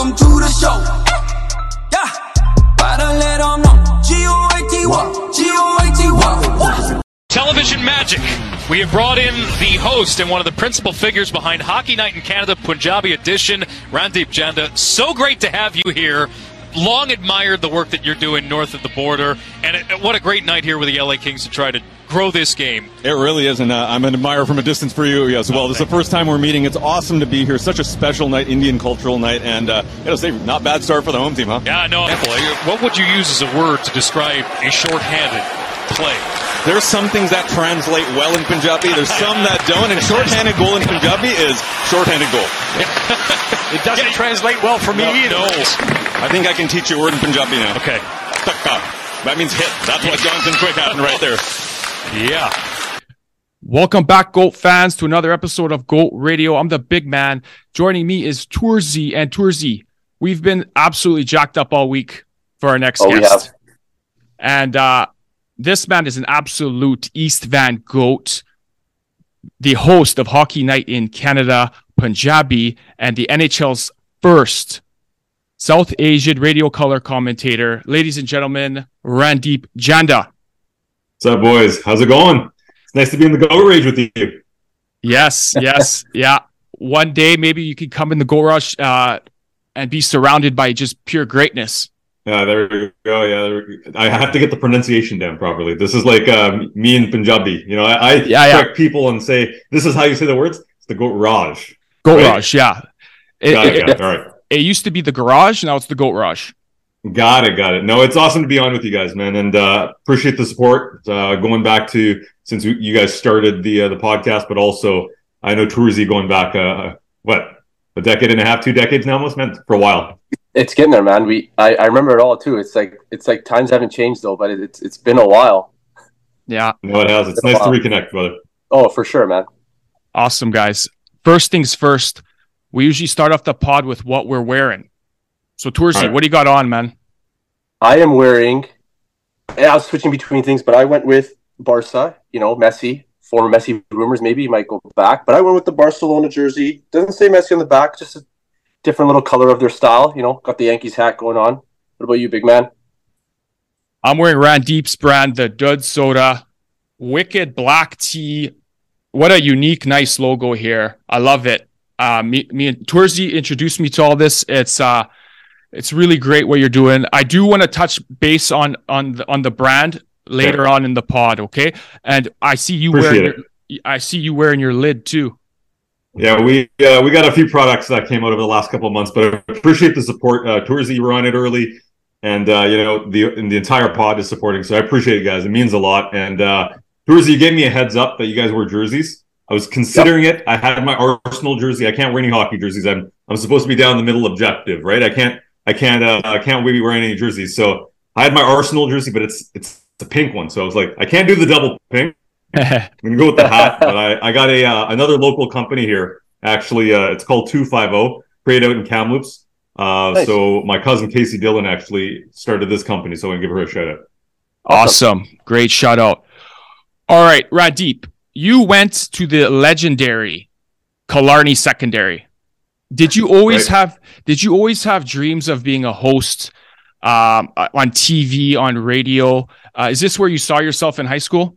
welcome to the show. Yeah, better let them know. Television magic. We have brought in the host and one of the principal figures behind Hockey Night in Canada, Punjabi edition, Randip Janda. So great to have you here. Long admired the work that you're doing north of the border, and it, what a great night here with the LA Kings to try to grow this game. It really is, and uh, I'm an admirer from a distance for you as well. Oh, this is the first time we're meeting. It's awesome to be here. Such a special night, Indian cultural night, and uh, I gotta say, not bad start for the home team, huh? Yeah, no. What would you use as a word to describe a shorthanded play? There's some things that translate well in Punjabi. There's some that don't. And shorthanded goal in Punjabi is shorthanded goal. it doesn't yeah. translate well for me no, either. No. I think I can teach you a word in Punjabi now. Okay. That means hit. That's what Jonathan Quick happened right there. Yeah. Welcome back, GOAT fans, to another episode of GOAT Radio. I'm the big man. Joining me is Toorzy and Toorzy. We've been absolutely jacked up all week for our next oh, guest. And uh, this man is an absolute East Van GOAT, the host of Hockey Night in Canada, Punjabi, and the NHL's first South Asian radio color commentator. Ladies and gentlemen, Randip Janda. What's up, boys? How's it going? It's nice to be in the Go Rage with you. Yes, yes, yeah. One day, maybe you could come in the Go Rush uh, and be surrounded by just pure greatness. Yeah, there we go. Yeah, I have to get the pronunciation down properly. This is like um, me in Punjabi. You know, I, I yeah, correct yeah. people and say, "This is how you say the words." It's the Goat Raj. Goat right? Raj, yeah. It, it, it, All right it used to be the garage, now it's the goat rush. Got it, got it. No, it's awesome to be on with you guys, man, and uh, appreciate the support. Uh, going back to since you guys started the uh, the podcast, but also I know Toorzy going back uh, what a decade and a half, two decades now, almost meant for a while. It's getting there, man. We I, I remember it all too. It's like it's like times haven't changed though, but it's it's been a while. Yeah, no, it has. It's, it's nice to reconnect, brother. Oh, for sure, man. Awesome, guys. First things first we usually start off the pod with what we're wearing. So, Toorzy, right. what do you got on, man? I am wearing. I was switching between things, but I went with Barca. You know, Messi, former Messi rumors. Maybe he might go back, but I went with the Barcelona jersey. Doesn't say Messi on the back, just a different little color of their style. You know, got the Yankees hat going on. What about you, big man? I'm wearing Randip's brand, the Dudh Soda, Wicked Black Tea. What a unique, nice logo here. I love it uh, me, me and Tourzy introduced me to all this. It's uh, it's really great what you're doing. I do want to touch base on on the, on the brand later on in the pod, okay? And I see you Appreciate wearing your, I see you wearing your lid too. Yeah, we uh, we got a few products that came out over the last couple of months, but I appreciate the support. Uh, Toorzy, you were on it early, and uh, you know the the entire pod is supporting, so I appreciate it, guys. It means a lot. And uh, you gave me a heads up that you guys wear jerseys. I was considering yep. it. I had my Arsenal jersey. I can't wear any hockey jerseys. I'm I'm supposed to be down the middle objective, right? I can't I can't uh, I can't be wearing any jerseys. So I had my Arsenal jersey, but it's it's a pink one. So I was like, I can't do the double pink. I'm gonna go with the hat, but I, I got a uh, another local company here. Actually, uh, it's called Two Five O, created out in Kamloops. Uh, nice. So my cousin Casey Dillon actually started this company, so I'm gonna give her a shout out. Awesome, great shout out. All right, Randip, you went to the legendary Killarney Secondary. Did you always right. have did you always have dreams of being a host um, on TV, on radio? Uh, is this where you saw yourself in high school?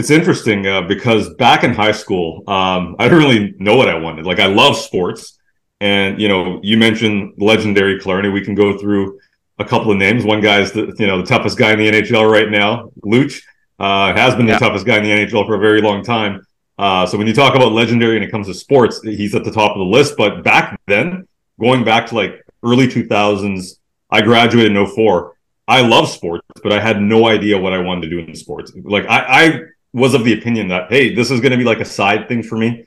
It's interesting uh, because back in high school, um, I didn't really know what I wanted. Like I love sports, and you know, you mentioned legendary Killarney. We can go through a couple of names. One guy's the you know the toughest guy in the NHL right now, Luch. Uh, has been the toughest guy in the NHL for a very long time. Uh, so when you talk about legendary and it comes to sports, he's at the top of the list. But back then, going back to like early 2000s, I graduated in 04. I love sports, but I had no idea what I wanted to do in sports. Like I, I was of the opinion that, hey, this is going to be like a side thing for me.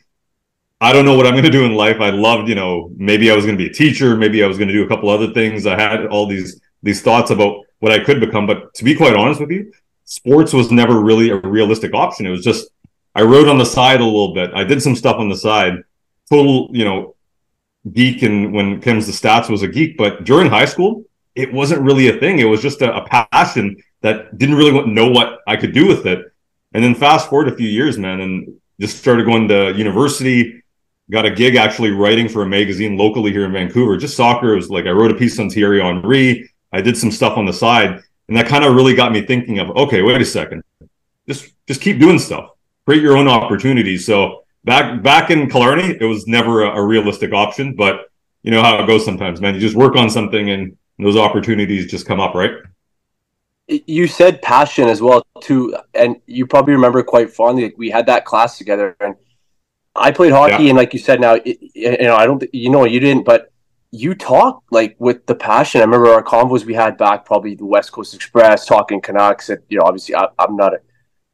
I don't know what I'm going to do in life. I loved, you know, maybe I was going to be a teacher. Maybe I was going to do a couple other things. I had all these, these thoughts about what I could become. But to be quite honest with you, sports was never really a realistic option. It was just I wrote on the side a little bit. I did some stuff on the side. Total, you know, geek and when it comes to stats was a geek, but during high school, it wasn't really a thing. It was just a, a passion that didn't really know what I could do with it. And then fast forward a few years, man, and just started going to university, got a gig actually writing for a magazine locally here in Vancouver. Just soccer. It was like I wrote a piece on Thierry Henry. I did some stuff on the side, and that kind of really got me thinking of okay, wait a second, just just keep doing stuff, create your own opportunities. So back back in Killarney, it was never a, a realistic option, but you know how it goes sometimes, man. You just work on something, and those opportunities just come up, right? You said passion as well too, and you probably remember quite fondly. Like we had that class together, and I played hockey, yeah. and like you said, now you know I don't, you know, you didn't, but you talk like with the passion. I remember our convos we had back, probably the West Coast Express, talking Canucks. And you know, obviously, I, am not a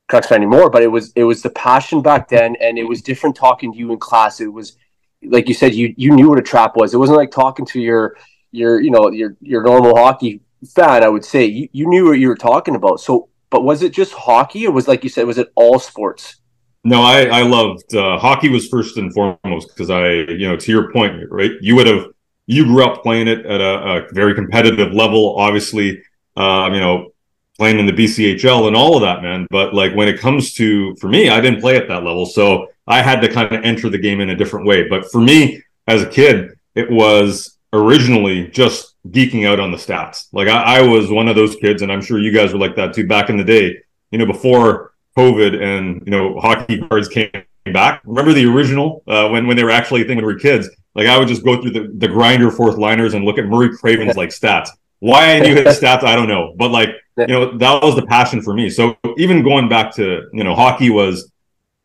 Canucks fan anymore, but it was it was the passion back then, and it was different talking to you in class. It was like you said, you you knew what a trap was. It wasn't like talking to your your you know your your normal hockey fan. I would say you, you knew what you were talking about. So, but was it just hockey, or was like you said, was it all sports? No, I I loved uh, hockey was first and foremost because I you know to your point right you would have you grew up playing it at a, a very competitive level obviously uh, you know playing in the BCHL and all of that man but like when it comes to for me I didn't play at that level so I had to kind of enter the game in a different way but for me as a kid it was originally just geeking out on the stats. Like I, I, was one of those kids, and I'm sure you guys were like that too back in the day. You know, before COVID and you know hockey cards came back. Remember the original uh, when when they were actually a thing when we were kids. Like I would just go through the the grinder fourth liners and look at Murray Craven's like stats. Why I knew his stats, I don't know, but like you know that was the passion for me. So even going back to you know hockey was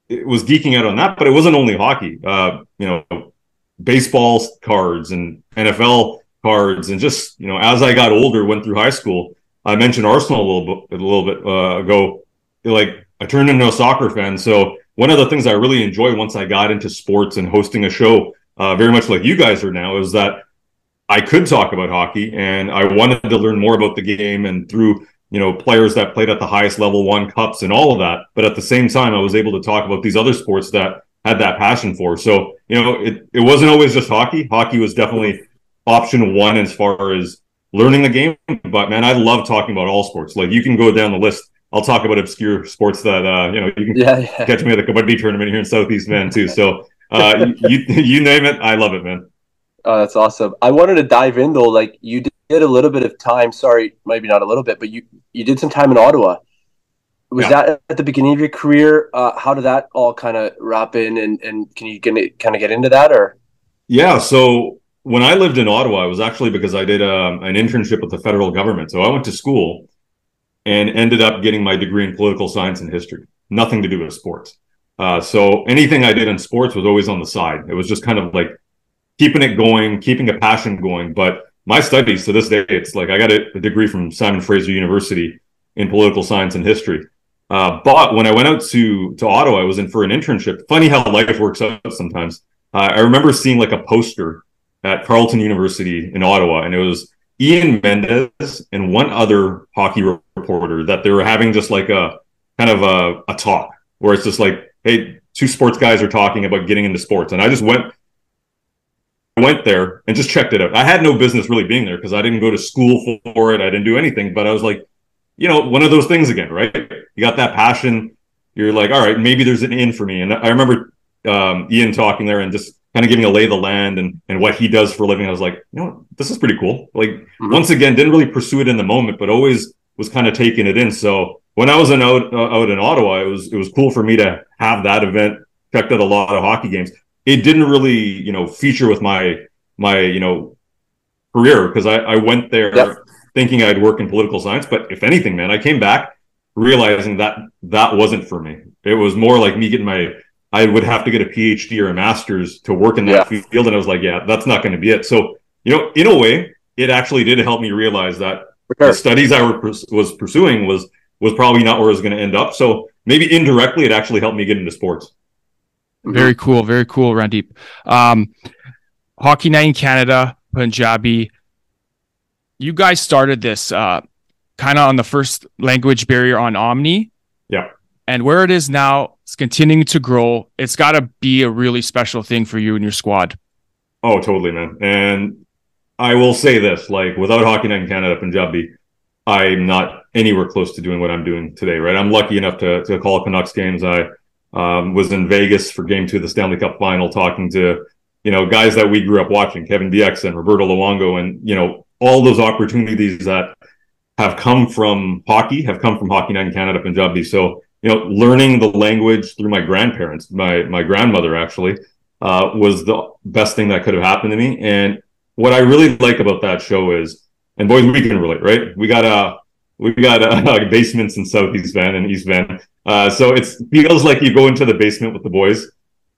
it was geeking out on that, but it wasn't only hockey. Uh, you know, baseball cards and NFL cards, and just you know, as I got older, went through high school. I mentioned Arsenal a little bit a little bit uh, ago. Like I turned into a soccer fan, so one of the things I really enjoy once I got into sports and hosting a show, uh, very much like you guys are now, is that I could talk about hockey, and I wanted to learn more about the game, and through you know players that played at the highest level, won cups, and all of that. But at the same time, I was able to talk about these other sports that had that passion for. So, you know, it, it wasn't always just hockey. Hockey was definitely option one as far as learning the game. But man, I love talking about all sports. Like you can go down the list. I'll talk about obscure sports that uh, you know you can yeah, yeah. catch me at the Kabaddi tournament here in Southeast Van too. So uh, you you name it, I love it, man. Oh, that's awesome. I wanted to dive in though. Like you did a little bit of time. Sorry, maybe not a little bit, but you you did some time in Ottawa was yeah. that at the beginning of your career? Uh, how did that all kind of wrap in, and and can you kind of get into that or? Yeah, so when I lived in Ottawa, it was actually because I did um, an internship with the federal government. So I went to school and ended up getting my degree in political science and history. Nothing to do with sports. Uh, so anything I did in sports was always on the side. It was just kind of like keeping it going, keeping a passion going. But my studies to this day, it's like I got a, a degree from Simon Fraser University in political science and history. Uh, but when I went out to to Ottawa, I was in for an internship. Funny how life works out sometimes. Uh, I remember seeing like a poster at Carleton University in Ottawa, and it was Ian Mendes and one other hockey reporter that they were having just like a kind of a, a talk where it's just like, hey, two sports guys are talking about getting into sports, and I just went went there and just checked it out. I had no business really being there because I didn't go to school for it. I didn't do anything, but I was like, you know, one of those things again, right? You got that passion. You're like, all right, maybe there's an in for me. And I remember um, Ian talking there and just kind of giving a lay of the land and, and what he does for a living. I was like, you know, this is pretty cool. Like, mm-hmm. once again, didn't really pursue it in the moment, but always was kind of taking it in. So when I was in out, uh, out in Ottawa, it was it was cool for me to have that event. Checked out a lot of hockey games. It didn't really, you know, feature with my my you know career because I, I went there yep thinking I'd work in political science. But if anything, man, I came back realizing that that wasn't for me. It was more like me getting my, I would have to get a PhD or a master's to work in that yeah. field. And I was like, yeah, that's not going to be it. So, you know, in a way, it actually did help me realize that sure. the studies I was pursuing was, was probably not where I was going to end up. So maybe indirectly, it actually helped me get into sports. Very cool. Very cool, Randip. Um, Hockey Night in Canada, Punjabi, you guys started this uh, kind of on the first language barrier on Omni. Yeah. And where it is now, it's continuing to grow. It's got to be a really special thing for you and your squad. Oh, totally, man. And I will say this like, without Hockey Night in Canada, Punjabi, I'm not anywhere close to doing what I'm doing today, right? I'm lucky enough to, to call Canucks games. I, Um, was in Vegas for Game Two of the Stanley Cup Final, talking to you know guys that we grew up watching, Kevin Bieksa, and Roberto Luongo, and you know all those opportunities that have come from hockey have come from Hockey Night in Canada, Punjabi. So you know, learning the language through my grandparents, my my grandmother actually, uh, was the best thing that could have happened to me. And what I really like about that show is, and boys, we can relate, right? We got a we got uh, basements in Southeast Van and East Van, uh, so it feels like you go into the basement with the boys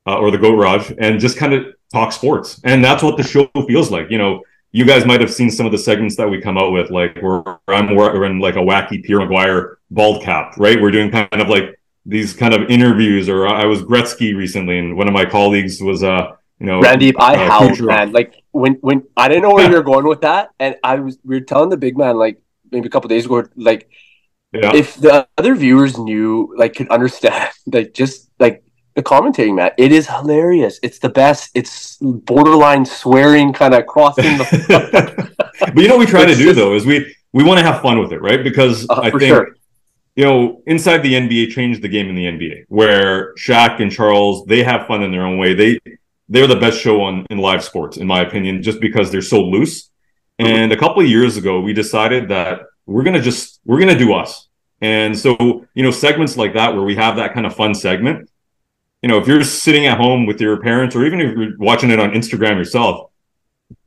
uh, or the Goat Garage and just kind of talk sports, and that's what the show feels like. You know, you guys might have seen some of the segments that we come out with, like where I'm wearing like a wacky Pierre McGuire bald cap, right? We're doing kind of like these kind of interviews, or I was Gretzky recently, and one of my colleagues was, uh, you know, Randy, I uh, howled, man. Like when when I didn't know where you were going with that, and I was we were telling the big man like maybe a couple days ago, like yeah. if the other viewers knew, like could understand, like just the commentating, Matt. It is hilarious. It's the best. It's borderline swearing, kind of crossing the. but you know what we try it's to do just... though is we we want to have fun with it, right? Because uh, I think sure. you know inside the NBA changed the game in the NBA, where Shaq and Charles they have fun in their own way. They they're the best show on in live sports, in my opinion, just because they're so loose. And a couple of years ago, we decided that we're gonna just we're gonna do us. And so you know segments like that where we have that kind of fun segment you know, if you're sitting at home with your parents, or even if you're watching it on Instagram yourself,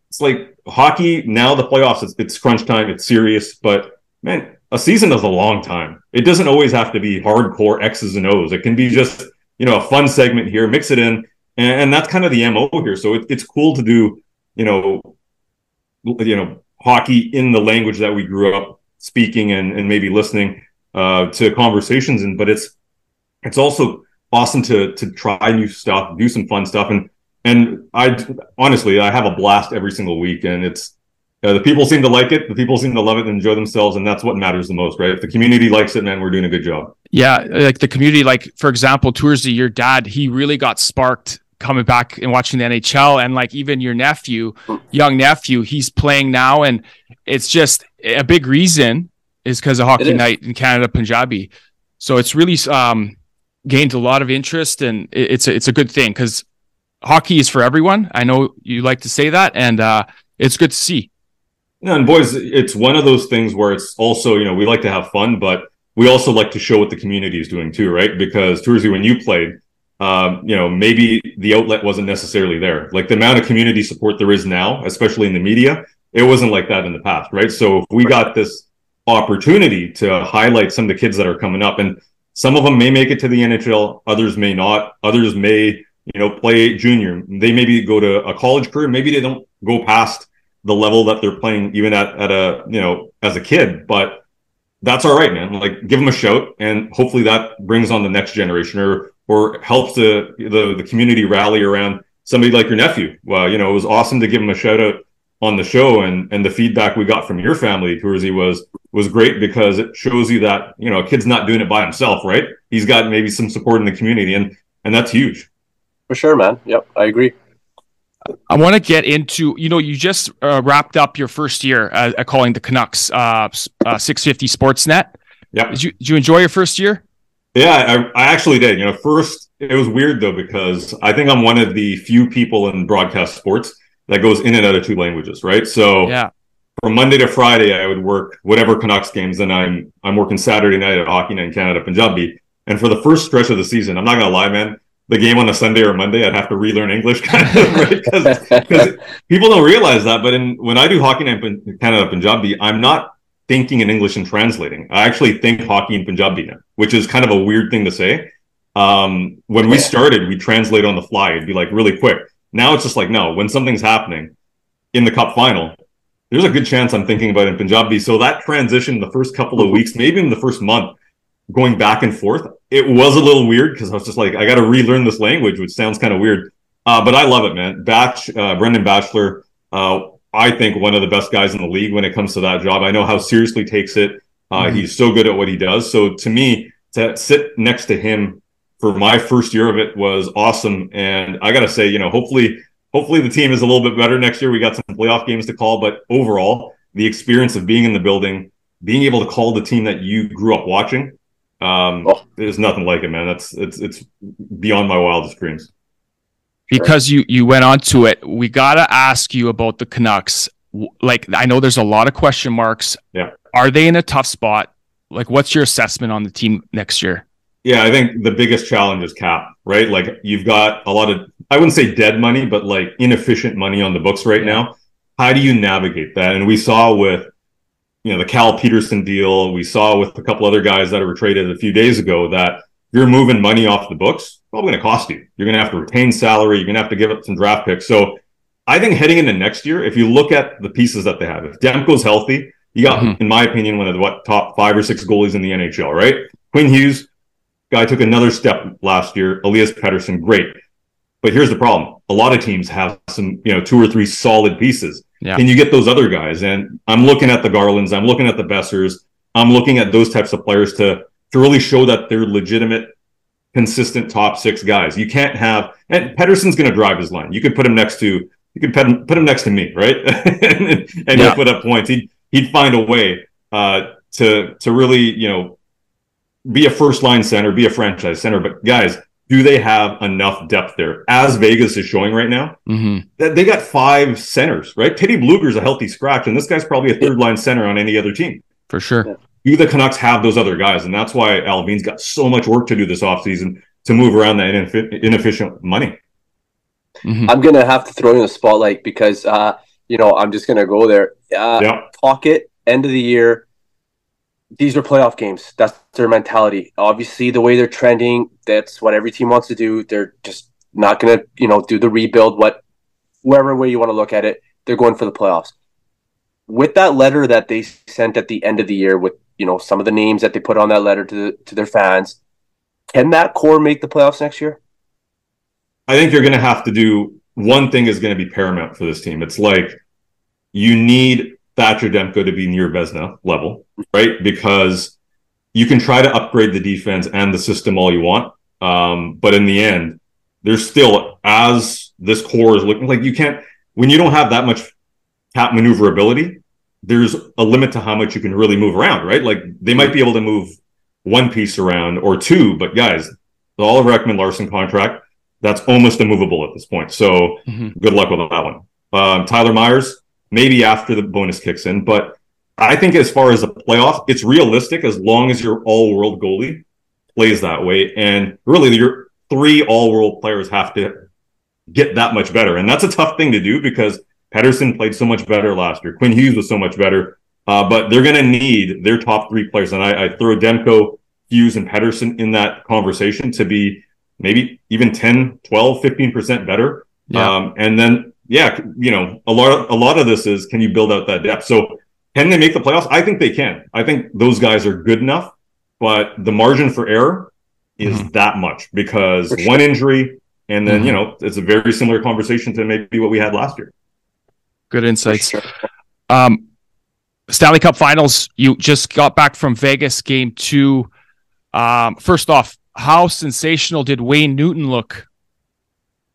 it's like hockey. Now the playoffs, it's, it's crunch time, it's serious, but man, a season is a long time. It doesn't always have to be hardcore X's and O's. It can be just you know a fun segment here, mix it in, and, and that's kind of the mo here. So it, it's cool to do you know you know hockey in the language that we grew up speaking and, and maybe listening uh, to conversations in, but it's it's also awesome to to try new stuff, do some fun stuff, and and I honestly I have a blast every single week, and it's uh, the people seem to like it, the people seem to love it and enjoy themselves, and that's what matters the most, right? If the community likes it, man, we're doing a good job. Yeah, like the community, like for example, tours Toorzy, your dad, he really got sparked coming back and watching the NHL, and like even your nephew, young nephew, he's playing now, and it's just a big reason is because of Hockey Night in Canada, Punjabi. So it's really um gained a lot of interest, and it's a, it's a good thing because hockey is for everyone. I know you like to say that, and uh, it's good to see. Yeah, and boys, it's one of those things where it's also you know we like to have fun, but we also like to show what the community is doing too, right? Because Toorzy, when you played, um, you know maybe the outlet wasn't necessarily there. Like the amount of community support there is now, especially in the media, it wasn't like that in the past, right? So if we got this opportunity to highlight some of the kids that are coming up, and some of them may make it to the NHL, others may not. Others may, you know, play junior. They maybe go to a college career. Maybe they don't go past the level that they're playing even at, at a, you know, as a kid. But that's all right, man. Like give them a shout and hopefully that brings on the next generation or or helps the the, the community rally around somebody like your nephew. Well, you know, it was awesome to give him a shout out on the show and and the feedback we got from your family Toorzy was was great because it shows you that you know a kid's not doing it by himself right he's got maybe some support in the community and and that's huge for sure man yep i agree I want to get into, you know, you just uh, wrapped up your first year uh, calling the Canucks uh, uh 650 Sportsnet. Yeah. Did you, did you enjoy your first year? Yeah, I, I actually did. You know, first, it was weird though, because I think I'm one of the few people in broadcast sports that goes in and out of two languages, right? So yeah. From Monday to Friday, I would work whatever Canucks games, and I'm I'm working Saturday night at Hockey Night in Canada, Punjabi. And for the first stretch of the season, I'm not gonna lie, man. The game on a Sunday or Monday, I'd have to relearn English, kind of, right? Because people don't realize that. But in when I do Hockey Night in Canada, Punjabi, I'm not thinking in English and translating. I actually think hockey in Punjabi now, which is kind of a weird thing to say. Um, when we started, we translate on the fly. It'd be like really quick. Now it's just like, no, when something's happening in the cup final, there's a good chance I'm thinking about it in Punjabi. So that transition, the first couple of weeks, maybe in the first month, going back and forth, it was a little weird because I was just like, I got to relearn this language, which sounds kind of weird. Uh, but I love it, man. Batch, uh, Brendan Batchelor, uh, I think one of the best guys in the league when it comes to that job. I know how seriously takes it. Uh, mm-hmm. He's so good at what he does. So to me, to sit next to him for my first year of it was awesome. And I got to say, you know, hopefully, hopefully the team is a little bit better next year. We got some playoff games to call, but overall, the experience of being in the building, being able to call the team that you grew up watching, um, oh. there's nothing like it, man. That's it's it's beyond my wildest dreams. Because you you went on to it, we gotta ask you about the Canucks. Like I know there's a lot of question marks. Yeah. Are they in a tough spot? Like, what's your assessment on the team next year? Yeah, I think the biggest challenge is cap, right? Like you've got a lot of I wouldn't say dead money, but like inefficient money on the books right now. How do you navigate that? And we saw with you know the Cal Petersen deal, we saw with a couple other guys that were traded a few days ago that you're moving money off the books, probably going to cost you. You're going to have to retain salary. You're going to have to give up some draft picks. So I think heading into next year, if you look at the pieces that they have, if Demko's healthy, you got, mm-hmm. in my opinion, one of the what top five or six goalies in the NHL, right? Quinn Hughes, guy took another step last year. Elias Pettersson, great. But here's the problem: a lot of teams have some, you know, two or three solid pieces. Yeah. Can you get those other guys? And I'm looking at the Garlands, I'm looking at the Boesers, I'm looking at those types of players to to really show that they're legitimate, consistent top six guys. You can't have and Pettersson's going to drive his line. You could put him next to you could put him, put him next to me, right? and and yeah. he'll put up points. He'd he'd find a way uh, to to really you know be a first line center, be a franchise center. But guys, do they have enough depth there? As Vegas is showing right now, mm-hmm. they got five centers, right? Teddy Blueger's a healthy scratch, and this guy's probably a third line center on any other team. For sure. Do the Canucks have those other guys? And that's why Allvin's got so much work to do this offseason to move around that inefficient money. Mm-hmm. I'm going to have to throw in the spotlight because, uh, you know, I'm just going to go there. Uh, yeah. Pocket, end of the year, these are playoff games. That's their mentality. Obviously, the way they're trending, that's what every team wants to do. They're just not going to, you know, do the rebuild. What, wherever way you want to look at it, they're going for the playoffs. With that letter that they sent at the end of the year, with you know some of the names that they put on that letter to the, to their fans, can that core make the playoffs next year? I think you're going to have to do one thing is going to be paramount for this team. It's like you need Thatcher Demko to be near Vezina level, right? Because you can try to upgrade the defense and the system all you want. Um, but in the end, there's still, as this core is looking like you can't, when you don't have that much cap maneuverability, there's a limit to how much you can really move around, right? Like they might be able to move one piece around or two, but guys, the Oliver Ekman-Larsson contract, that's almost immovable at this point. So mm-hmm. good luck with that one. Um, Tyler Myers, maybe after the bonus kicks in. But I think as far as the playoff, it's realistic as long as your all world goalie plays that way. And really, your three all world players have to get that much better. And that's a tough thing to do because Pettersson played so much better last year. Quinn Hughes was so much better. Uh, but they're going to need their top three players. And I, I throw Demko, Hughes, and Pettersson in that conversation to be maybe even 10, 12, 15% better. Yeah. Um, and then yeah, you know, a lot of, a lot of this is can you build out that depth? So can they make the playoffs? I think they can. I think those guys are good enough, but the margin for error is mm-hmm. that much because sure. one injury and then, mm-hmm. you know, it's a very similar conversation to maybe what we had last year. Good insights. Sure. Um, Stanley Cup Finals. You just got back from Vegas, Game Two. Um, first off, how sensational did Wayne Newton look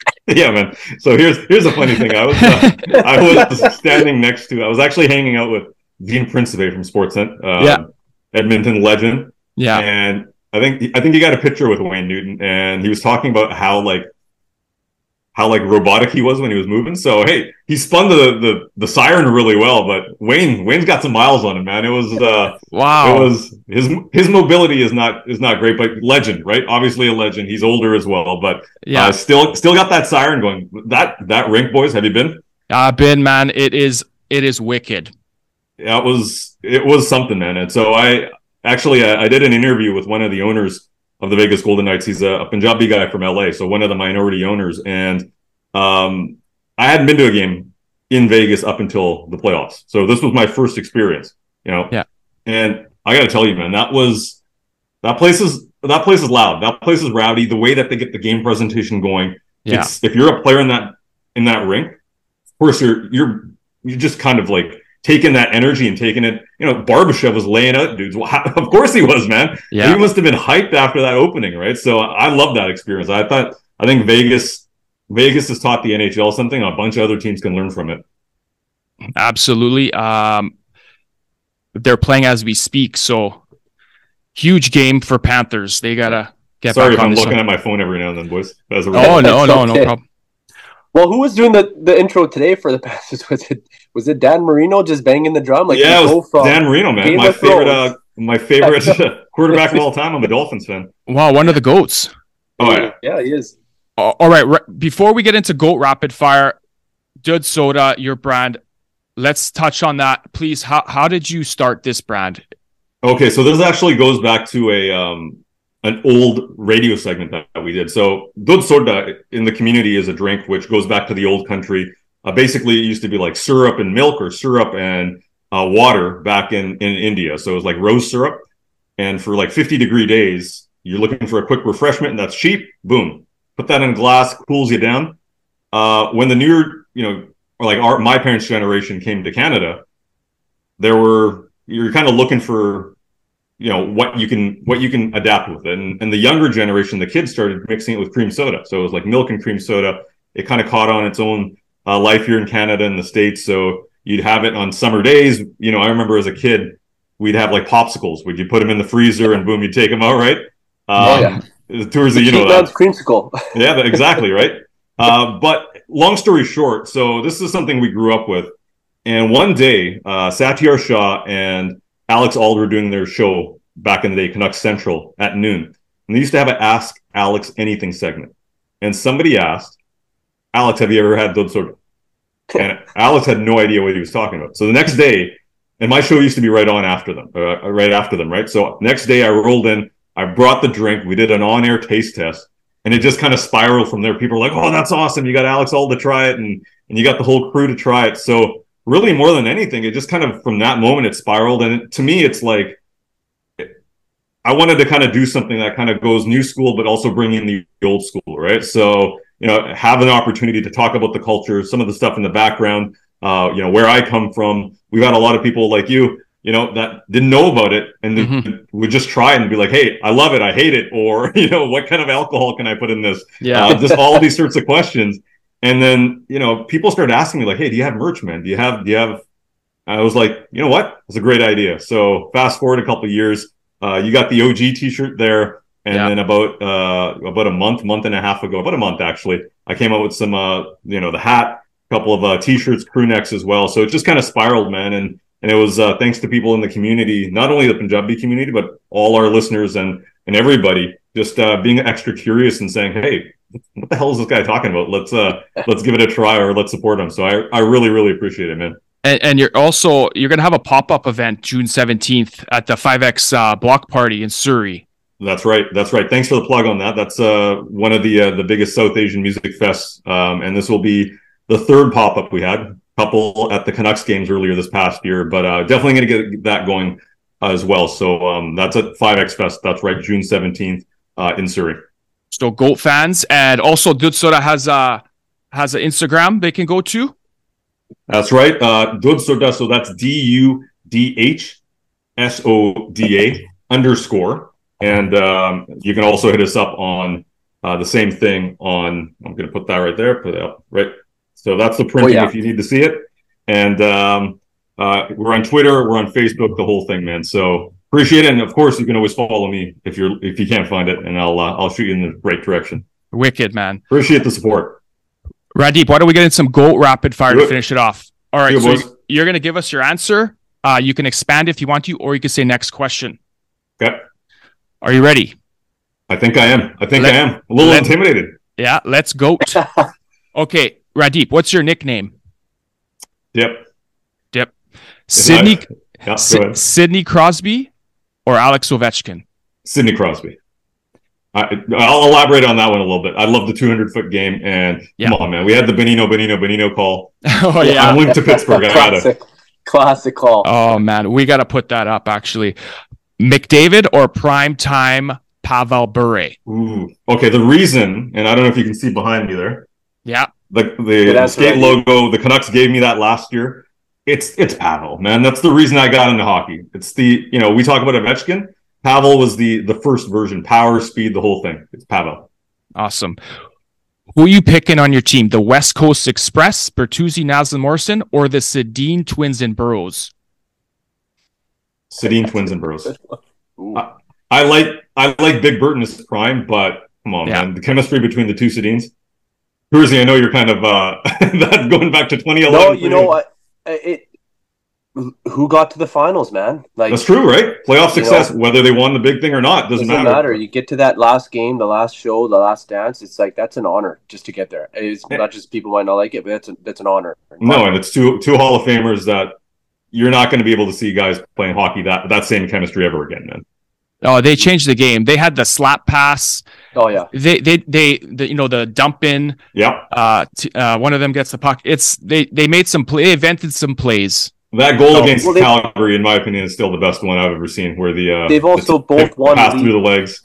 yeah, man. So here's here's a funny thing. I was uh, I was standing next to. I was actually hanging out with Gene Principe from Sportsnet. Um, yeah. Edmonton legend. Yeah. And I think I think he got a picture with Wayne Newton, and he was talking about how like how like robotic he was when he was moving. So hey, he spun the the, the siren really well, but Wayne Wayne's got some miles on him, man. It was uh wow. It was his his mobility is not is not great, but legend, right? Obviously a legend. He's older as well, but yeah, uh, still still got that siren going. That that rink, boys, have you been? I've been, man. It is it is wicked. Yeah, it was it was something, man. And so I actually I, I did an interview with one of the owners of the Vegas Golden Knights. He's a, a Punjabi guy from LA, so one of the minority owners. And um, I hadn't been to a game in Vegas up until the playoffs, so this was my first experience. You know, yeah. And I got to tell you, man, that was that place is that place is loud. That place is rowdy. The way that they get the game presentation going. Yeah. if you're a player in that in that rink, of course you're you're you're just kind of like taking that energy and taking it. You know, Barbashev was laying out dudes. Well, of course he was, man. Yeah. He must have been hyped after that opening, right? So I love that experience. I thought I think Vegas Vegas has taught the NHL something. A bunch of other teams can learn from it. Absolutely. Um, they're playing as we speak, so huge game for Panthers. They gotta get Sorry back if on I'm looking one. at my phone every now and then, boys. Oh no, no, no problem. Well, who was doing the, the intro today for the Passes? Was it was it Dan Marino just banging the drum? Like yeah, you it was from Dan Marino, man. Game my favorite, uh, my favorite quarterback of all time. I'm a Dolphins fan. Wow, one of the goats. Oh yeah. yeah, he is. All right, re- before we get into Goat Rapid Fire, Dudh Soda, your brand, let's touch on that, please. How how did you start this brand? Okay, so this actually goes back to a um an old radio segment that, that we did. So Dudh Soda in the community is a drink which goes back to the old country. Uh, basically, it used to be like syrup and milk or syrup and uh, water back in in India. So it was like rose syrup, and for like 50 degree days, you're looking for a quick refreshment, and that's cheap. Boom, put that in glass, cools you down. Uh, when the newer, you know, or like our my parents' generation came to Canada, there were you're kind of looking for you know what you can what you can adapt with it. And, and the younger generation, the kids started mixing it with cream soda. So it was like milk and cream soda. It kind of caught on its own uh, life here in Canada and the states. So you'd have it on summer days. You know, I remember as a kid, we'd have like popsicles. Would you put them in the freezer and boom, you take them out, right? Oh, Um, yeah. The tours, you know that. man's creamsicle. Yeah, exactly, right? Uh, but long story short, so this is something we grew up with. And one day, uh, Satiar Shah and Alex Alder were doing their show back in the day, Canucks Central, at noon. And they used to have an Ask Alex Anything segment. And somebody asked, Alex, have you ever had Dudh Soda? And Alex had no idea what he was talking about. So the next day, and my show used to be right on after them, uh, right after them, right? So next day I rolled in, I brought the drink, we did an on-air taste test, and it just kind of spiraled from there. People were like, "Oh, that's awesome! You got Alex all to try it, and and you got the whole crew to try it." So really, more than anything, it just kind of from that moment it spiraled, and to me, it's like I wanted to kind of do something that kind of goes new school, but also bring in the old school, right? So you know, have an opportunity to talk about the culture, some of the stuff in the background, uh, you know, where I come from. We've had a lot of people like you, you know, that didn't know about it and Mhm. would just try and be like, "Hey, I love it, I hate it," or you know, what kind of alcohol can I put in this? Yeah. Uh, just all these sorts of questions. And then you know, people started asking me like, "Hey, do you have merch, man? Do you have? Do you have?" I was like, "You know what? It's a great idea." So fast forward a couple of years, uh, you got the OG T-shirt there, and Yeah. then about uh, about a month, month and a half ago, about a month actually, I came out with some, uh, you know, the hat, a couple of uh, T-shirts, crew necks as well. So it just kind of spiraled, man, and and it was uh, thanks to people in the community, not only the Punjabi community, but all our listeners and and everybody just uh, being extra curious and saying, "Hey, what the hell is this guy talking about? Let's uh, let's give it a try or let's support him." So I I really really appreciate it, man. And, and you're also you're gonna have a pop up event June seventeenth at the Five X uh, Block Party in Surrey. That's right. That's right. Thanks for the plug on that. That's uh, one of the uh, the biggest South Asian music fests, um, and this will be the third pop up we had. Couple at the Canucks games earlier this past year, but uh, definitely going to get that going as well. So um, that's at Five X Fest. That's right, June seventeenth uh, in Surrey. So Goat fans, and also Dudh Soda has a has an Instagram they can go to. That's right. Uh, Dudh Soda. So that's D U D H S O D A underscore. And um, you can also hit us up on uh, the same thing on, I'm going to put that right there, put it up, right? So that's the printing yeah. if you need to see it. And um, uh, we're on Twitter, we're on Facebook, the whole thing, man. So appreciate it. And of course, you can always follow me if you're if you can't find it, and I'll uh, I'll shoot you in the right direction. Wicked man. Appreciate the support. Randip, why don't we get in some Goat rapid fire to finish it off? All right, Do so boys. you're gonna give us your answer. Uh, you can expand if you want to, or you can say next question. Okay. Are you ready? I think I am. I think Let- I am. A little let- intimidated. Yeah, let's go. okay, Randip, what's your nickname? Yep. Yep. Sydney Yeah, Si- go ahead. Sidney Crosby or Alex Ovechkin? Sidney Crosby. I, I'll elaborate on that one a little bit. I love the 200 foot game, and Yeah. come on, man, we had the Benino, Benino, Benino call. oh yeah, I'm linked to Pittsburgh. I gotta. classic, classic call. Oh man, we got to put that up actually. McDavid or prime time Pavel Bure? Ooh. Okay, the reason, and I don't know if you can see behind me there, Yeah. the the, the skate Randy. logo. The Canucks gave me that last year. It's it's Pavel, man. That's the reason I got into hockey. It's the you know we talk about Ovechkin. Pavel was the the first version, power, speed, the whole thing. It's Pavel. Awesome. Who are you picking on your team? The West Coast Express, Bertuzzi, Naslund Morrison, or the Sedin Twins and Burrows? Sedin Twins and Burrows. I I like I like Big Bert in his prime, but come on, Yeah. man, the chemistry between the two Sedins. Toorzy, I know you're kind of uh that's going back to 2011. No, you know what? It. Who got to the finals, man? Like That's true, right? Playoff You know- success, whether they won the big thing or not, doesn't, doesn't matter. matter. You get to that last game, the last show, the last dance. It's like that's an honor just to get there. It's Yeah. not just people might not like it, but that's a, that's an honor. No, and it's two two Hall of Famers that you're not going to be able to see guys playing hockey that that same chemistry ever again, man. Oh, they changed the game. They had the slap pass. Oh yeah, They they they the, you know the dump in. Yeah, Uh, t- uh, one of them gets the puck. It's they they made some play. They invented some plays. that goal Oh, against well, they- Calgary, in my opinion, is still the best one I've ever seen. Where the uh, They've also the- both the won pass league- through the legs.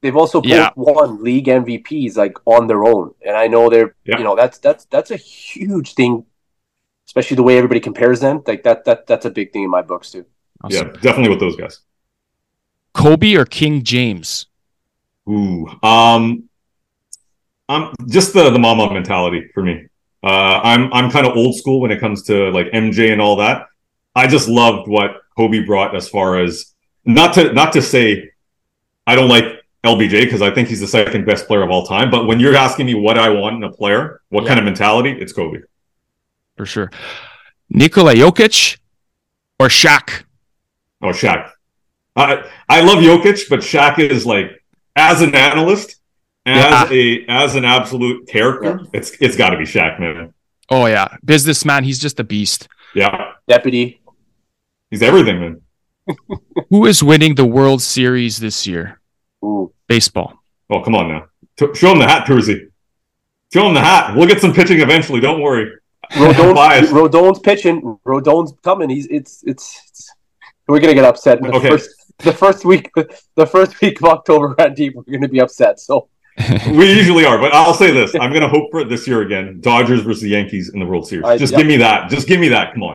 they've also both Yeah. won league MVPs like on their own, and I know they're Yeah. you know that's that's that's a huge thing, especially the way everybody compares them. Like that that that's a big thing in my books too. Yeah, definitely with those guys. Kobe or King James. Ooh, um, I'm just the the mamba mentality for me. Uh, I'm I'm kind of old school when it comes to like MJ and all that. I just loved what Kobe brought as far as not to not to say I don't like LBJ because I think he's the second best player of all time. But when you're asking me what I want in a player, what Yeah. kind of mentality, it's Kobe. for sure. Nikola Jokic or Shaq. Oh, Shaq. I I love Jokic, but Shaq is like as an analyst, as a as an absolute character, it's it's got to be Shaq, man. Oh yeah, businessman. He's just a beast. Yeah, Deputy, he's everything, man. Who is winning the World Series this year? ooh, Baseball. Oh, come on now, T- show him the hat, Toorzy. Show him the hat. We'll get some pitching eventually. Don't worry. Rodon's, Rodon's pitching. Rodon's coming. He's it's it's. it's we're gonna get upset in the Okay. first the first week the first week of October, Randy. We're gonna be upset. So We usually are, but I'll say this: I'm going to hope for it this year again. Dodgers versus the Yankees in the World Series. I- Just yeah. give me that. Just give me that. Come on.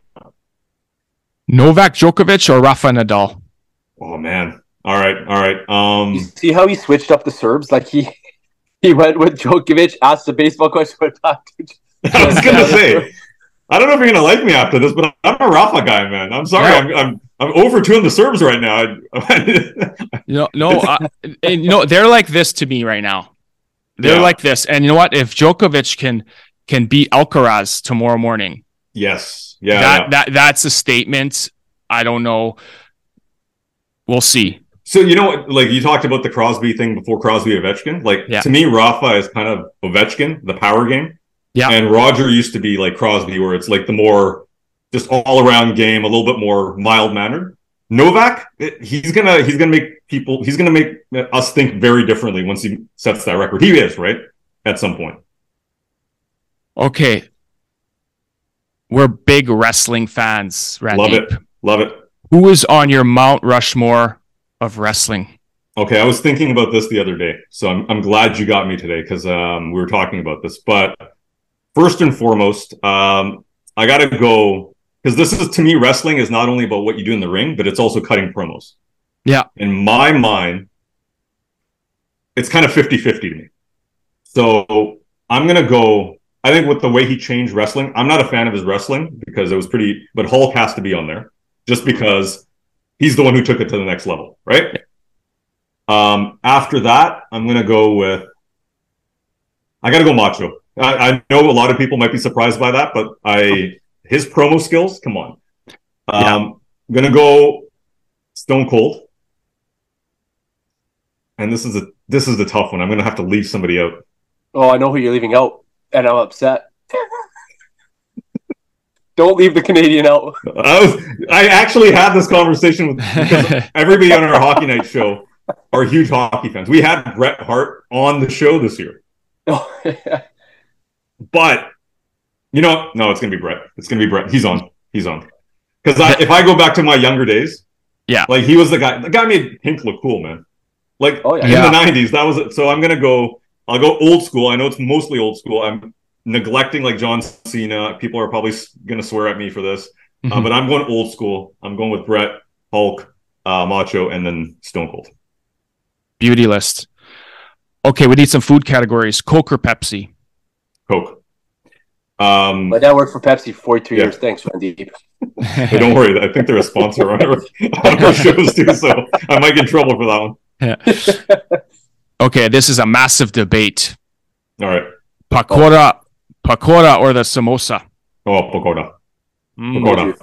Novak Djokovic or Rafa Nadal? Oh man. All right. All right. Um. you see how he switched up the Serbs? Like he he went with Djokovic, asked the baseball question, went back to I was gonna say, I don't know if you're gonna like me after this, but I'm a Rafa guy, man. I'm sorry, Yeah. I'm, I'm I'm over two in the Serbs right now. You know, no, uh, and you know they're like this to me right now. They're Yeah. like this, and you know what? If Djokovic can can beat Alcaraz tomorrow morning, yes, yeah, that yeah. that that's a statement. I don't know. We'll see. So you know, like you talked about the Crosby thing before Crosby Ovechkin. Like to me, Rafa is kind of Ovechkin, the power game. Yeah. and Roger used to be like Crosby, where it's like the more just all around game, a little bit more mild mannered. Novak, he's gonna he's gonna make people he's gonna make us think very differently once he sets that record. He is right at some point. Okay, we're big wrestling fans. Randip. Love it, love it. Who is on your Mount Rushmore of wrestling? Okay, I was thinking about this the other day, so I'm I'm glad you got me today because um, we were talking about this. But first and foremost, um, I got to go because this is to me wrestling is not only about what you do in the ring, but it's also cutting promos. Yeah. In my mind, it's kind of 50-50 to me. So I'm gonna go. I think with the way he changed wrestling, I'm not a fan of his wrestling because it was pretty. But Hulk has to be on there just because he's the one who took it to the next level, right? Um, after that, I'm gonna go with. I gotta go Macho. I, I know a lot of people might be surprised by that, but I his promo skills. Come on. Um, Yeah. I'm gonna go Stone Cold. And this is a this is the tough one. I'm gonna have to leave somebody out. Oh, I know who you're leaving out, and I'm upset. Don't leave the Canadian out. I was I actually had this conversation with everybody on our hockey night show are huge hockey fans. We had Bret Hart on the show this year. But you know, no, it's gonna be Bret. It's gonna be Bret. He's on. He's on. Because I, if I go back to my younger days, Yeah. like he was the guy. The guy made Pink look cool, man. Like Oh, yeah. in Yeah. the '90s, that was it. So I'm gonna go. I'll go old school. I know it's mostly old school. I'm neglecting like John Cena. People are probably gonna swear at me for this, uh, Mhm. but I'm going old school. I'm going with Bret, Hulk, uh, Macho, and then Stone Cold. Beauty list. Okay, we need some food categories: Coke or Pepsi. Coke. Um, My dad worked for Pepsi for 42 Yeah. years. Thanks, Randy. But don't worry, I think they're a sponsor on our, on our shows too, so I might get in trouble for that one. Yeah. okay, this is a massive debate. All right. Pakora, pakora, or the samosa. Oh, Pagoda. Mm. Pagoda.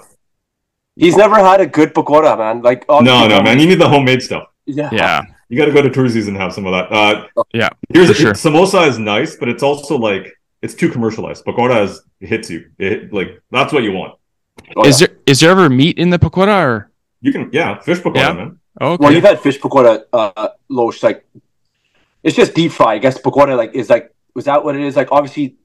He's never had a good pakora, man. Like No, obviously- no, man. You need the homemade stuff. Yeah. Yeah, You got to go to Toorzy's and have some of that. Uh, Yeah, Here's for sure. samosa is nice, but it's also like it's too commercialized. Pakora is it hits you. It, like that's what you want. Oh, is yeah. there is there ever meat in the pakora or? You can, yeah, fish pakora, Yeah. man. Okay. Well, you've had fish pakora, uh, Losh. Like, it's just deep fry. I guess pakora, like, is like, was that what it is? Like, obviously,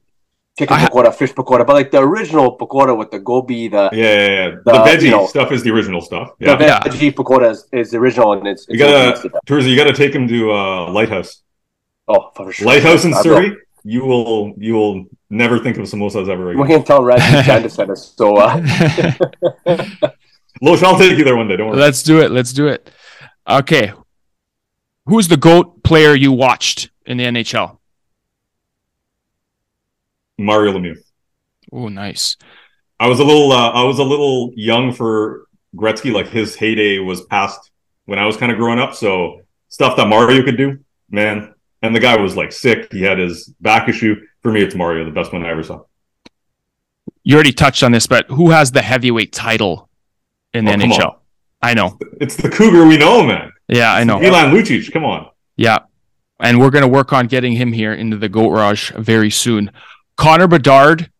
chicken I ha- pakora, fish pakora, but like the original pakora with the gobi, the Yeah, yeah, yeah. The, The, veggie you know- stuff is the original stuff. the Yeah, Yeah. veggie pakora is, is the original, and it's, you gotta Toorzy, you gotta take him to uh, Lighthouse. oh for sure. Lighthouse in I will. Surrey. You will, you will never think of samosas ever again. We again. can tell Randip Janda sent us. So uh, Losh, I'll take you there one day. Don't worry. Let's do it. Let's do it. Okay. Who's the GOAT player you watched in the NHL? Mario Lemieux. Oh, nice. I was a little, uh, I was a little young for Gretzky. Like his heyday was past when I was kind of growing up. So stuff that Mario could do, man. And the guy was like sick. He had his back issue. For me, it's Mario, the best one I ever saw. You already touched on this, but who has the heavyweight title in oh, the Oh, NHL? I know. It's the Cougar we know, man. Yeah, I know. Milan Lucic. Come on. Yeah. And we're going to work on getting him here into the GOAT Raj very soon. Connor Bedard,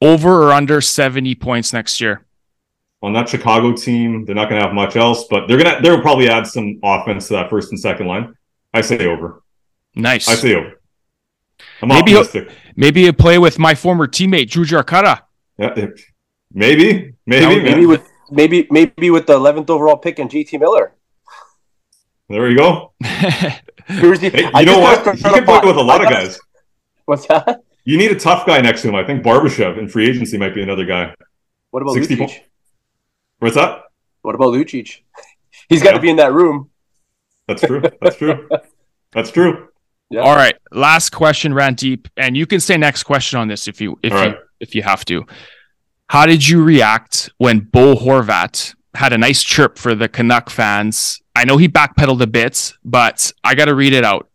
over or under 70 points next year? On that Chicago team, they're not going to have much else, but they're gonna they'll probably add some offense to that first and second line. I say over. Nice. I say over. I'm Maybe he'll- optimistic. Maybe a play with my former teammate, Drew Jarkata. Yeah, maybe, maybe, maybe with maybe maybe with the eleventh overall pick and JT Miller. There you go. Jersey- Hey, I you know what? gotta He can play with a lot of guys. What's that? You need a tough guy next to him. I think Barbashev in free agency might be another guy. What about 60 Lucic? po- What's that? What about Lucic? He's got to Yeah. be in that room. That's true. That's true. That's true. Yeah. All right, last question, Randip, and you can say next question on this if you if All you right. if you have to. How did you react when Bo Horvat had a nice chirp for the Canuck fans? I know he backpedaled a bit, but I got to read it out.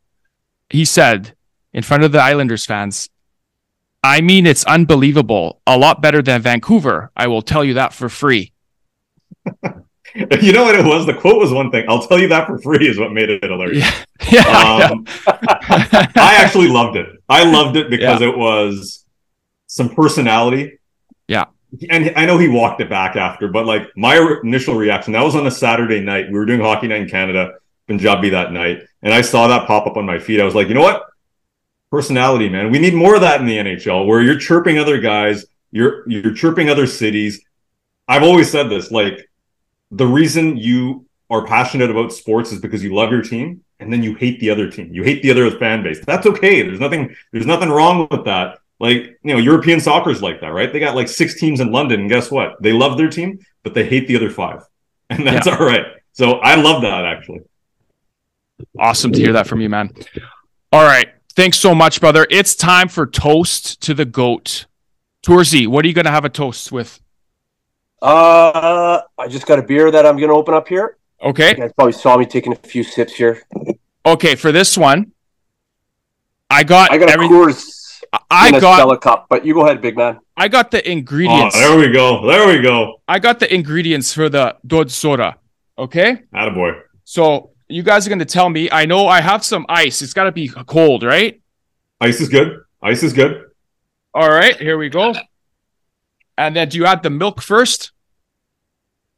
He said in front of the Islanders fans, "I mean, it's unbelievable. A lot better than Vancouver. I will tell you that for free." You know what it was? The quote was one thing. I'll tell you that for free is what made it hilarious. Yeah, yeah. I. Um, I actually loved it. I loved it because it was some personality. Yeah. And I know he walked it back after, but like my re- initial reaction, that was on a Saturday night. We were doing Hockey Night in Canada, Punjabi that night. And I saw that pop up on my feed. I was like, you know what? Personality, man. We need more of that in the NHL where you're chirping other guys, you're you're chirping other cities. I've always said this, like the reason you are passionate about sports is because you love your team and then you hate the other team. You hate the other fan base. That's okay. There's nothing there's nothing wrong with that. Like, you know, European soccer is like that, right? They got like six teams in London, and guess what? They love their team, but they hate the other five. And that's all right. So I love that actually. Awesome to hear that from you, man. All right. Thanks so much, brother. It's time for toast to the goat. Toorzy, what are you going to have a toast with? Uh, I just got a beer that I'm going to open up here. Okay. You guys probably saw me taking a few sips here. Okay. For this one, I got, I got a every, Coors I got a cup, but you go ahead, big man. I got the Oh, ingredients. there we go. There we go. I got the ingredients for the Dudh soda. Okay. Attaboy. So you guys are going to tell me. I know I have some ice. It's got to be cold, right? Ice is good. Ice is good. All right. Here we go. And then do you add the milk first?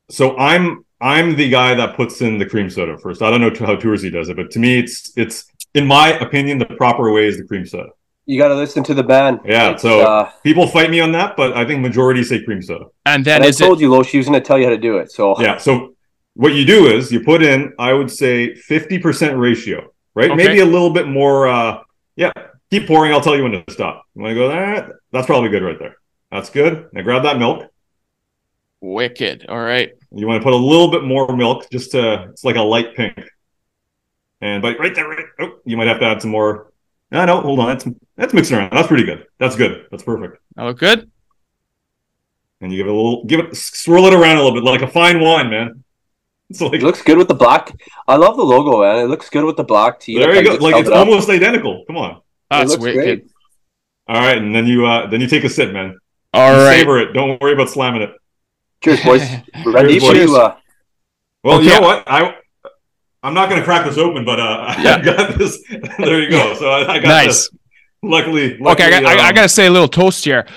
So I'm I'm the guy that puts in the cream soda first. I don't know how Toorzy does it, but to me it's it's in my opinion the proper way is the cream soda. You got to listen to the band. Yeah, It's, so uh, people fight me on that, but I think majority say cream soda. And then and I is it told you, Lo, she was going to tell you how to do it. So Yeah. So what you do is you put in, I would say, fifty percent ratio, right? Okay. Maybe a little bit more. uh Yeah. Keep pouring. I'll tell you when to stop. You want to go there? That's probably good right there. That's good. Now grab that milk. wicked? All right. You want to put a little bit more milk, just to it's like a light pink. And but right there, right. Oh, you might have to add some more. No, no, hold on. That's that's mixing around. That's pretty good. That's good. That's perfect. That look good? And you give it a little, give it, swirl it around a little bit, like a fine wine, man. like, it looks good with the black. I love the logo, man. It looks good with the black tee. There you go. Like it's almost identical. Come on. That's wicked. All right, and then you uh then you take a sip, man. All right. Savor it. Don't worry about slamming it. Cheers, boys. Ready Cheers, boys. Uh... Well, okay. you know what? I I'm not going to crack this open, but uh, yeah. I got this. there you go. So I, I got nice. this. Luckily, luckily okay. I got, um, I, I got to say a little toast here,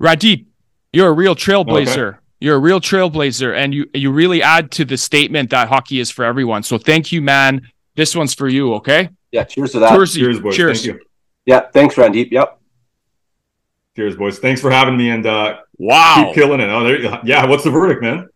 Randip. You're a real trailblazer. Okay. You're a real trailblazer, and you you really add to the statement that hockey is for everyone. So thank you, man. This one's for you. Okay. Yeah. Cheers to that. Cheers, cheers boys. Cheers. Thank you. Yeah. Thanks, Randip. Yep. Cheers, boys. Thanks for having me, and uh, wow, keep killing it. Oh, there. Yeah. What's the verdict, man?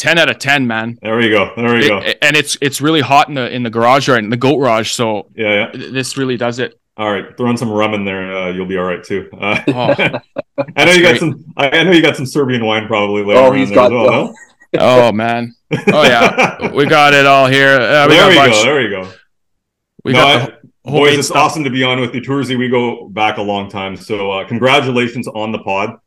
10 out of 10 man there you go there you it, go and it's it's really hot in the in the garage right in the goat garage so yeah, yeah. this really does it all right throwing some rum in there uh, you'll be all right too uh, oh, i know you got some i know you got some serbian wine probably later oh he's got well, no? oh man oh yeah we got it all here uh, we there we go there we go we no, got I, boys it's stuff. awesome to be on with you Toorzy we go back a long time so uh, congratulations on the pod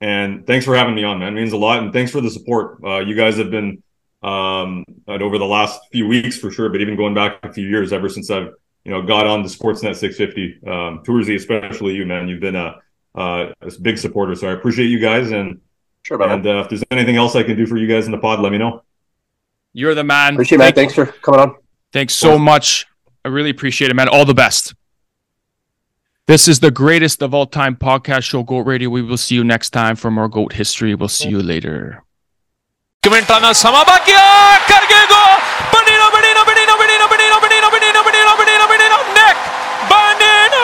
and thanks for having me on, man. It means a lot. And thanks for the support. Uh, you guys have been um, over the last few weeks for sure, but even going back a few years, ever since I've you know got on the Sportsnet 650, um, Toorzy, especially you, man. You've been a, a big supporter, so I appreciate you guys. And sure, and uh, if there's anything else I can do for you guys in the pod, let me know. You're the man. Appreciate it, man. Thanks for coming on. Thanks so much. I really appreciate it, man. All the best. This is the greatest of all time podcast show, Goat Radio. We will see you next time for more Goat history. We'll see you later. Samabakia, Benino, Benino, Benino, Benino, Benino, Benino, Benino, Benino, Benino, Benino, Benino.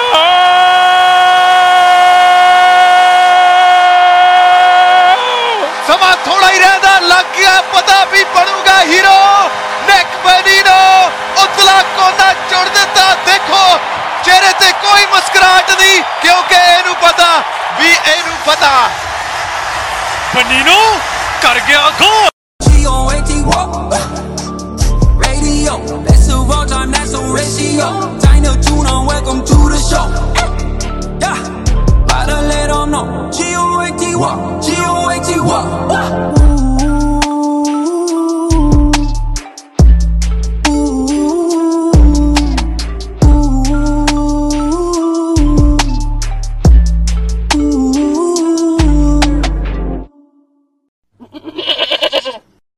थोड़ा ही रहता लग गया पता भी पड़ूंगा hero नेक बनीनो उतला कोना छोड़ देता देखो चेहरे ते कोई मुस्कुराहट नहीं क्योंकि एनु पता भी एनु पता बनीनो कर गया गोल Radio, that's a raw time, that's a ratio. Dino Tuna, welcome to the show. Yeah, gotta let them know. G-O-A-T-Y, G-O-A-T-Y.